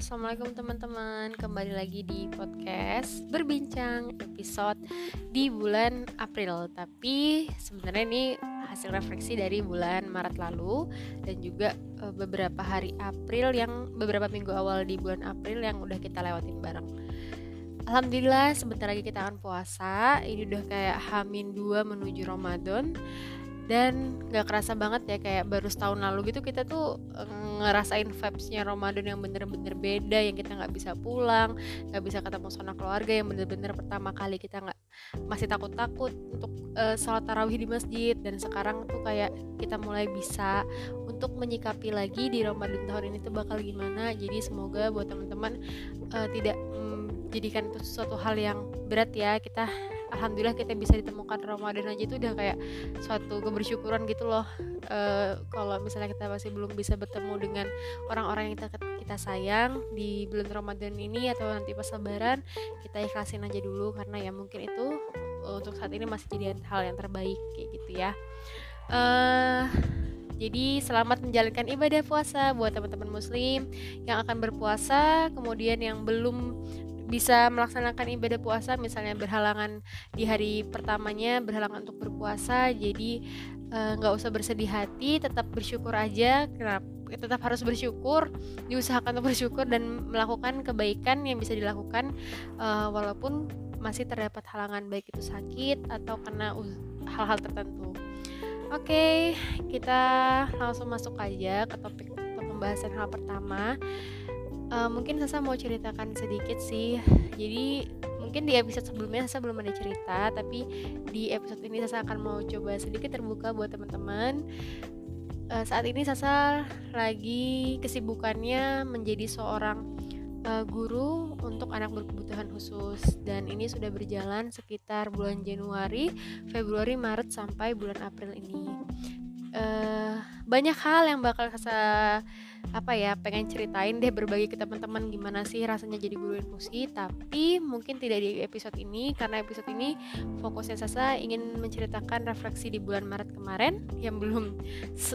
assalamualaikum teman-teman. Kembali lagi di podcast berbincang episode di bulan April. Tapi sebenarnya ini hasil refleksi dari bulan Maret lalu dan juga e, beberapa hari April yang beberapa minggu awal di bulan April yang udah kita lewatin bareng. Alhamdulillah sebentar lagi kita akan puasa. Ini udah kayak Hamin 2 menuju Ramadan dan gak kerasa banget ya kayak baru setahun lalu gitu kita tuh eh, ngerasain vibesnya Ramadan yang bener-bener beda yang kita nggak bisa pulang nggak bisa ketemu sama keluarga yang bener-bener pertama kali kita nggak masih takut-takut untuk uh, sholat tarawih di masjid. Dan sekarang tuh kayak kita mulai bisa untuk menyikapi lagi di Ramadan tahun ini tuh bakal gimana. Jadi semoga buat teman-teman uh, tidak menjadikan itu sesuatu hal yang berat ya. Kita alhamdulillah kita bisa ditemukan Ramadan aja itu udah kayak suatu kebersyukuran gitu loh. E, kalau misalnya kita masih belum bisa bertemu dengan orang-orang yang kita kita sayang di bulan Ramadan ini atau nanti pas lebaran kita ikhlasin aja dulu karena ya mungkin itu uh, untuk saat ini masih jadi hal yang terbaik kayak gitu ya. Uh, jadi selamat menjalankan ibadah puasa buat teman-teman muslim yang akan berpuasa, kemudian yang belum bisa melaksanakan ibadah puasa misalnya berhalangan di hari pertamanya berhalangan untuk berpuasa jadi eh, nggak uh, usah bersedih hati tetap bersyukur aja kenapa tetap harus bersyukur diusahakan untuk bersyukur dan melakukan kebaikan yang bisa dilakukan uh, walaupun masih terdapat halangan baik itu sakit atau kena hal-hal tertentu. Oke okay, kita langsung masuk aja ke topik pembahasan hal pertama uh, mungkin Sasa mau ceritakan sedikit sih. Jadi mungkin di episode sebelumnya Sasa belum ada cerita tapi di episode ini Sasa akan mau coba sedikit terbuka buat teman-teman. Uh, saat ini Sasa lagi kesibukannya menjadi seorang uh, guru untuk anak berkebutuhan khusus. Dan ini sudah berjalan sekitar bulan Januari, Februari, Maret sampai bulan April ini. Uh, banyak hal yang bakal saya apa ya pengen ceritain deh berbagi ke teman-teman gimana sih rasanya jadi guru inklusi tapi mungkin tidak di episode ini karena episode ini fokusnya Sasa ingin menceritakan refleksi di bulan Maret kemarin yang belum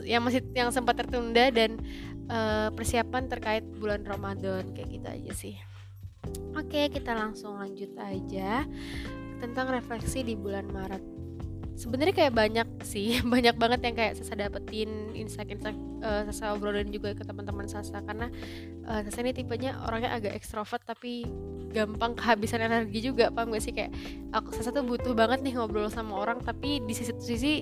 yang masih yang sempat tertunda dan uh, persiapan terkait bulan Ramadan kayak gitu aja sih. Oke kita langsung lanjut aja tentang refleksi di bulan Maret sebenarnya kayak banyak sih banyak banget yang kayak Sasa dapetin insight-insight uh, Sasa obrolin juga ke teman-teman Sasa. Karena uh, Sasa ini tipenya orangnya agak ekstrovert tapi gampang kehabisan energi juga paham gak sih? Kayak aku Sasa tuh butuh banget nih ngobrol sama orang tapi di sisi sisi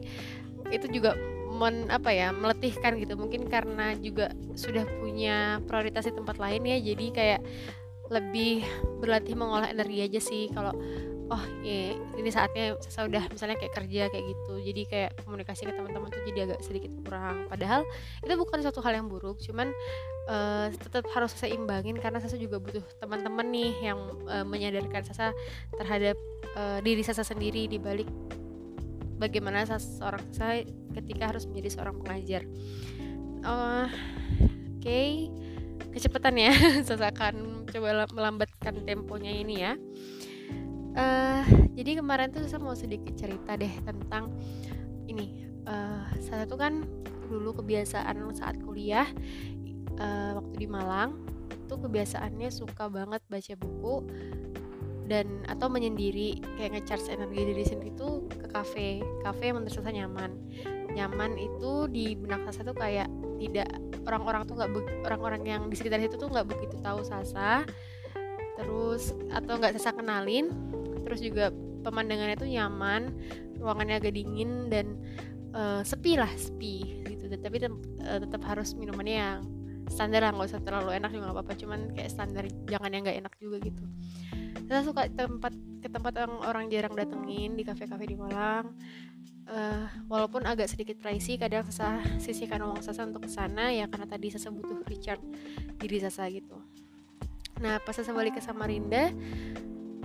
itu juga men apa ya meletihkan gitu. Mungkin karena juga sudah punya prioritas di tempat lain ya jadi kayak lebih berlatih mengolah energi aja sih. Kalau oh ya ini saatnya saya udah misalnya kayak kerja kayak gitu jadi kayak komunikasi ke teman-teman tuh jadi agak sedikit kurang padahal itu bukan suatu hal yang buruk cuman uh, tetap harus saya imbangin karena saya juga butuh teman-teman nih yang uh, menyadarkan saya terhadap uh, diri saya sendiri di balik bagaimana seorang saya ketika harus menjadi seorang pengajar uh, oke okay. kecepatan ya saya akan coba melambatkan temponya ini ya uh, jadi kemarin tuh saya mau sedikit cerita deh tentang ini. Uh, saya tuh kan dulu kebiasaan saat kuliah uh, waktu di Malang itu kebiasaannya suka banget baca buku dan atau menyendiri kayak ngecharge energi diri sendiri itu ke kafe. Kafe yang menurut saya nyaman. Nyaman itu di benak saya tuh kayak tidak orang-orang tuh nggak orang-orang yang di sekitar situ tuh nggak begitu tahu Sasa. Terus atau nggak Sasa kenalin terus juga pemandangannya tuh nyaman ruangannya agak dingin dan uh, sepi lah sepi gitu. Tapi tem uh, tetap harus minumannya yang standar lah nggak usah terlalu enak juga nggak apa-apa. Cuman kayak standar jangan yang nggak enak juga gitu. Saya suka tempat ke tempat yang orang jarang datengin di kafe-kafe di Malang. Uh, walaupun agak sedikit pricey kadang saya sisihkan uang saya untuk ke sana ya karena tadi saya butuh recharge diri saya gitu. Nah pas saya balik ke Samarinda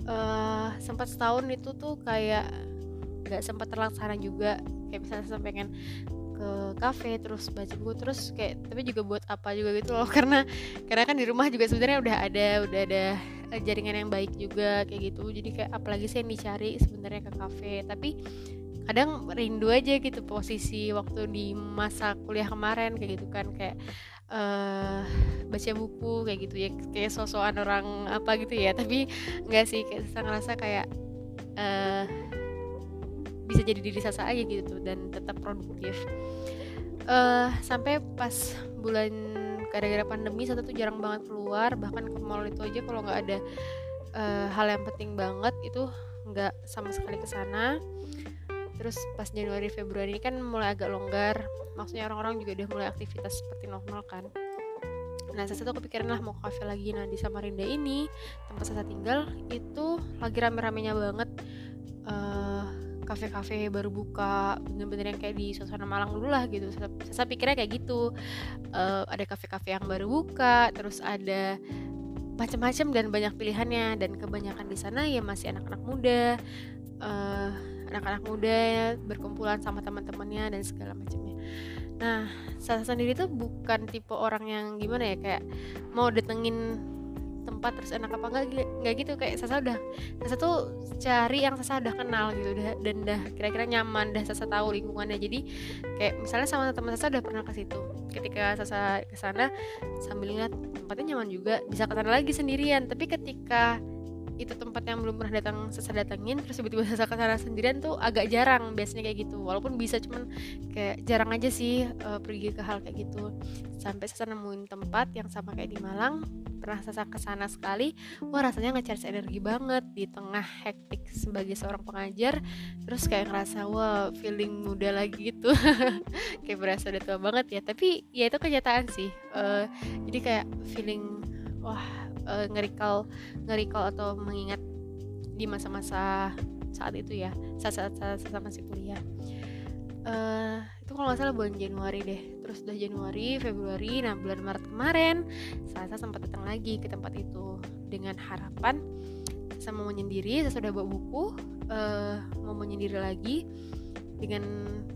uh, sempat setahun itu tuh kayak nggak sempat terlaksana juga. Kayak misalnya saya pengen ke kafe terus baca buku terus kayak tapi juga buat apa juga gitu loh. Karena karena kan di rumah juga sebenarnya udah ada udah ada eh, jaringan yang baik juga kayak gitu. Jadi kayak apalagi sih yang dicari sebenarnya ke kafe. Tapi kadang rindu aja gitu posisi waktu di masa kuliah kemarin kayak gitu kan. Kayak uh, baca buku kayak gitu ya kayak sosokan orang apa gitu ya. Tapi nggak sih kayak saya ngerasa kayak uh, bisa jadi diri saya aja gitu dan tetap produktif. Uh, sampai pas bulan gara-gara pandemi satu tuh jarang banget keluar. Bahkan ke mall itu aja kalau nggak ada uh, hal yang penting banget itu nggak sama sekali ke sana terus pas Januari Februari ini kan mulai agak longgar. Maksudnya orang-orang juga udah mulai aktivitas seperti normal kan. Nah saya satu kepikiran lah mau ke kafe lagi. Nah di Samarinda ini tempat saya tinggal itu lagi rame-ramenya banget. Uh, kafe-kafe baru buka bener-bener yang kayak di suasana Malang dulu lah gitu. Saya, saya pikirnya kayak gitu. Uh, ada kafe-kafe yang baru buka terus ada macam-macam dan banyak pilihannya. Dan kebanyakan di sana ya masih anak-anak muda. Uh, anak-anak muda ya, berkumpulan sama teman-temannya dan segala macamnya. Nah, saya sendiri tuh bukan tipe orang yang gimana ya kayak mau datengin tempat terus enak apa enggak nggak gitu. Kayak saya udah saya tuh cari yang saya udah kenal gitu udah dan dah kira-kira nyaman dah saya tahu lingkungannya. Jadi kayak misalnya sama teman saya udah pernah ke situ. Ketika saya ke sana sambil lihat tempatnya nyaman juga bisa ke sana lagi sendirian. Tapi ketika itu tempat yang belum pernah datang sesa datangin terus tiba-tiba sesa ke sana sendirian tuh agak jarang biasanya kayak gitu. Walaupun bisa cuman kayak jarang aja sih uh, pergi ke hal kayak gitu. Sampai sesa nemuin tempat yang sama kayak di Malang pernah sesa ke sana sekali wah rasanya ngecharge energi banget. Di tengah hektik sebagai seorang pengajar terus kayak ngerasa wah feeling muda lagi gitu. Kayak berasa udah tua banget ya. Tapi ya itu kenyataan sih uh, jadi kayak feeling wah uh, ngerikal ngerikal atau mengingat di masa-masa saat itu ya saat saat, saat, masih kuliah. Uh, itu kalau nggak salah bulan Januari deh. Terus udah Januari Februari nah bulan Maret kemarin saya sempat datang lagi ke tempat itu dengan harapan saya mau menyendiri saya sudah bawa buku uh, mau menyendiri lagi dengan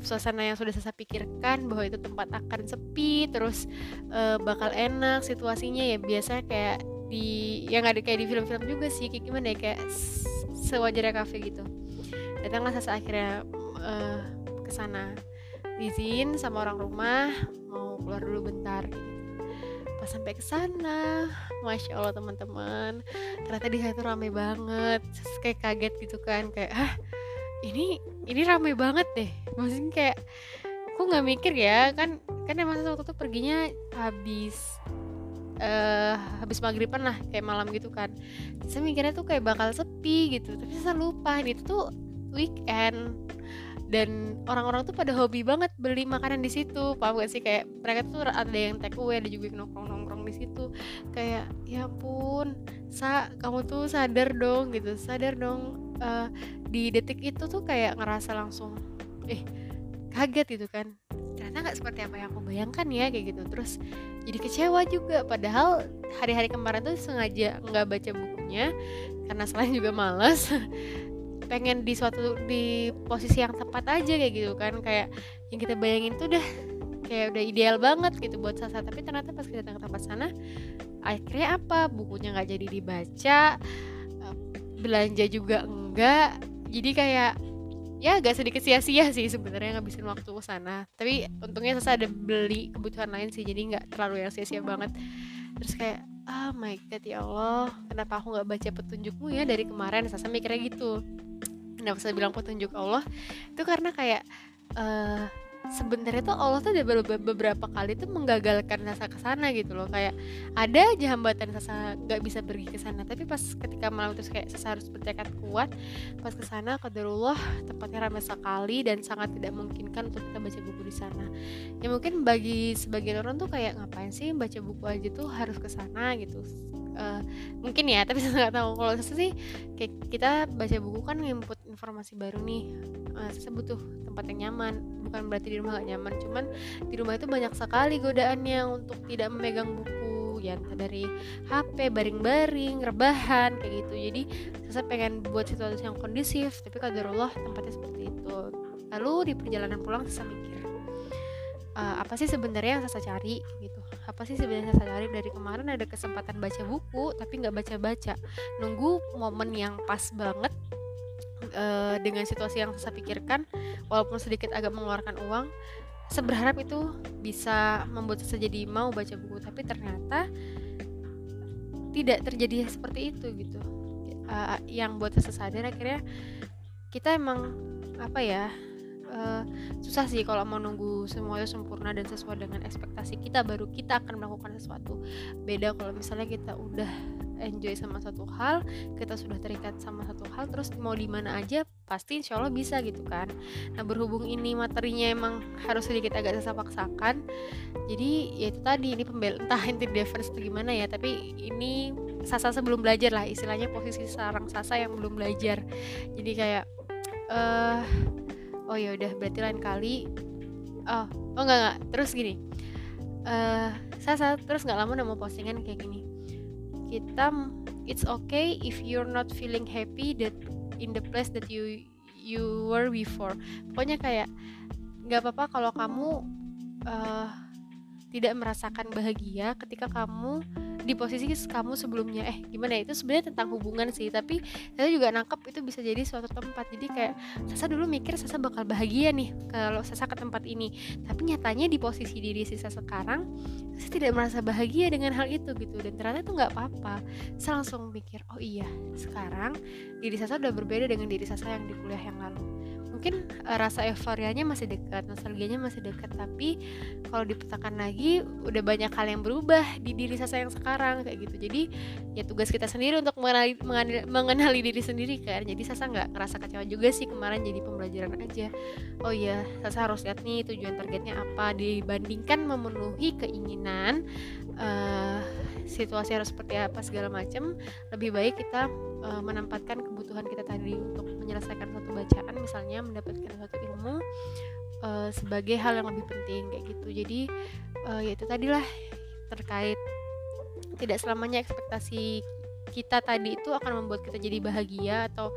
suasana yang sudah saya pikirkan bahwa itu tempat akan sepi terus uh, bakal enak situasinya ya. Biasa kayak di yang ada kayak di film-film juga sih kayak gimana ya kayak sewajarnya kafe gitu. Datanglah saya akhirnya uh, ke sana. Izin sama orang rumah mau keluar dulu bentar. Pas sampai ke sana masya allah teman-teman. Ternyata di sana tuh rame banget. Terus kayak kaget gitu kan kayak ah ini ini rame banget deh. Maksudnya kayak aku nggak mikir ya kan kan emang waktu itu perginya habis uh, habis maghriban lah kayak malam gitu kan. Saya mikirnya tuh kayak bakal sepi gitu tapi saya lupa. Ini tuh weekend. Dan orang-orang tuh pada hobi banget beli makanan di situ. Paham gak sih? Kayak mereka tuh ada yang take away ada juga yang nongkrong nongkrong di situ. Kayak ya ampun sa kamu tuh sadar dong gitu. Sadar dong. Uh, di detik itu tuh kayak ngerasa langsung eh kaget gitu kan ternyata nggak seperti apa yang aku bayangkan ya kayak gitu. Terus jadi kecewa juga. Padahal hari-hari kemarin tuh sengaja nggak baca bukunya karena selain juga males pengen di suatu di posisi yang tepat aja kayak gitu kan. Kayak yang kita bayangin tuh udah kayak udah ideal banget gitu buat Sasa. Tapi ternyata pas kita datang ke tempat sana akhirnya apa? Bukunya nggak jadi dibaca belanja juga enggak jadi kayak ya agak sedikit sia-sia sih sebenarnya ngabisin waktu ke sana. Tapi untungnya saya ada beli kebutuhan lain sih jadi nggak terlalu yang sia-sia banget. Terus kayak oh my god ya Allah kenapa aku nggak baca petunjukmu ya dari kemarin? Saya mikirnya gitu. Kenapa saya bilang petunjuk Allah itu karena kayak uh, sebenarnya tuh Allah tuh ada beberapa kali tuh menggagalkan Sasa ke sana gitu loh. Kayak ada aja hambatan Sasa nggak bisa pergi ke sana. Tapi pas ketika malam itu kayak Sasa harus bertekad kuat pas ke sana kadarullah tempatnya ramai sekali dan sangat tidak memungkinkan untuk kita baca buku di sana. Ya mungkin bagi sebagian orang tuh kayak ngapain sih baca buku aja tuh harus ke sana? gitu. Uh, mungkin ya tapi saya nggak tahu. Kalau sih kayak kita baca buku kan input informasi baru nih. Uh, saya butuh tempat yang nyaman. Bukan berarti di rumah gak nyaman cuman di rumah itu banyak sekali godaannya untuk tidak memegang buku ya entah dari HP baring-baring rebahan kayak gitu. Jadi saya pengen buat situasi yang kondisif tapi kadarullah tempatnya seperti itu. Lalu di perjalanan pulang saya mikir uh, apa sih sebenarnya yang saya cari? Gitu. Apa sih sebenarnya saya cari? Dari kemarin ada kesempatan baca buku tapi nggak baca baca nunggu momen yang pas banget uh, dengan situasi yang saya pikirkan walaupun sedikit agak mengeluarkan uang seberharap itu bisa membuat saya jadi mau baca buku. Tapi ternyata tidak terjadi seperti itu gitu. Uh, yang buat saya sadar akhirnya kita emang apa ya uh, susah sih kalau mau nunggu semuanya sempurna dan sesuai dengan ekspektasi kita baru kita akan melakukan sesuatu. Beda kalau misalnya kita udah enjoy sama satu hal kita sudah terikat sama satu hal terus mau di mana aja pasti insya Allah bisa gitu kan. Nah berhubung ini materinya emang harus sedikit agak sesa paksakan jadi ya itu tadi ini pembel entah inti defense atau gimana ya tapi ini Sasa sebelum belajar lah istilahnya posisi sarang Sasa yang belum belajar. Jadi kayak uh, oh ya udah berarti lain kali. Oh oh enggak enggak. Terus gini uh, Sasa terus nggak lama mau postingan kayak gini kita it's okay if you're not feeling happy that in the place that you you were before. Pokoknya kayak nggak apa-apa kalau kamu uh, tidak merasakan bahagia ketika kamu di posisi kamu sebelumnya. Eh gimana ya? Itu sebenarnya tentang hubungan sih tapi saya juga nangkep itu bisa jadi suatu tempat. Jadi kayak Sasa dulu mikir Sasa bakal bahagia nih kalau Sasa ke tempat ini. Tapi nyatanya di posisi diri Sasa sekarang saya tidak merasa bahagia dengan hal itu gitu. Dan ternyata itu nggak apa-apa. Saya langsung mikir oh iya sekarang diri Sasa udah berbeda dengan diri Sasa yang di kuliah yang lalu mungkin uh, rasa euforianya masih dekat nostalgianya masih dekat tapi kalau dipetakan lagi udah banyak hal yang berubah di diri saya yang sekarang kayak gitu. Jadi ya tugas kita sendiri untuk mengenali mengenali, mengenali diri sendiri kan. Jadi Sasa nggak ngerasa kecewa juga sih kemarin jadi pembelajaran aja. Oh iya Sasa harus lihat nih tujuan targetnya apa. Dibandingkan memenuhi keinginan uh, situasi harus seperti apa segala macam lebih baik kita uh, menempatkan kebutuhan kita tadi untuk menyelesaikan satu bacaan misalnya mendapatkan satu ilmu uh, sebagai hal yang lebih penting kayak gitu. Jadi uh, ya itu tadilah terkait tidak selamanya ekspektasi kita tadi itu akan membuat kita jadi bahagia atau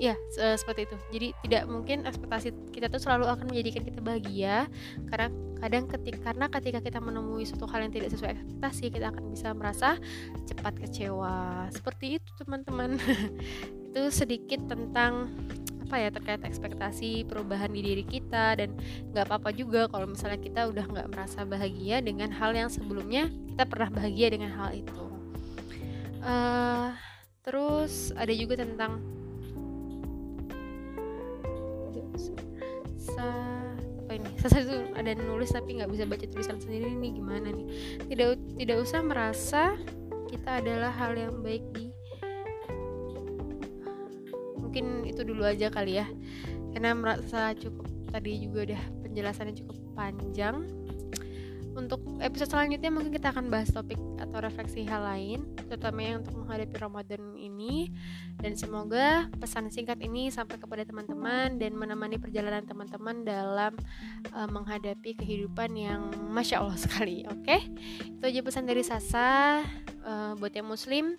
ya seperti itu. Jadi tidak mungkin ekspektasi kita tuh selalu akan menjadikan kita bahagia karena kadang ketika karena ketika kita menemui suatu hal yang tidak sesuai ekspektasi kita akan bisa merasa cepat kecewa. Seperti itu teman-teman itu sedikit tentang apa ya terkait ekspektasi perubahan di diri kita dan nggak apa-apa juga kalau misalnya kita udah nggak merasa bahagia dengan hal yang sebelumnya kita pernah bahagia dengan hal itu. Uh, terus ada juga tentang apa ini? Saya itu ada nulis tapi nggak bisa baca tulisan sendiri nih gimana nih? Tidak tidak usah merasa kita adalah hal yang baik di mungkin itu dulu aja kali ya. Karena merasa cukup tadi juga udah penjelasannya cukup panjang. Untuk episode selanjutnya mungkin kita akan bahas topik atau refleksi hal lain terutama yang untuk menghadapi Ramadan ini. Dan semoga pesan singkat ini sampai kepada teman-teman dan menemani perjalanan teman-teman dalam uh, menghadapi kehidupan yang masya Allah sekali oke? Okay? itu aja pesan dari Sasa uh, buat yang muslim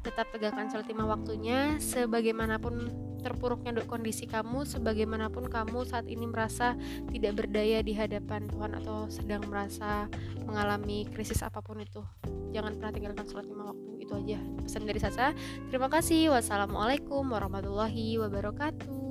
tetap tegakkan sholat lima waktunya sebagaimanapun terpuruknya kondisi kamu sebagaimanapun kamu saat ini merasa tidak berdaya di hadapan Tuhan atau sedang merasa mengalami krisis apa pun itu. Jangan pernah tinggalkan sholat lima waktu itu aja. Pesan dari Sasa. Terima kasih. Wassalamualaikum warahmatullahi wabarakatuh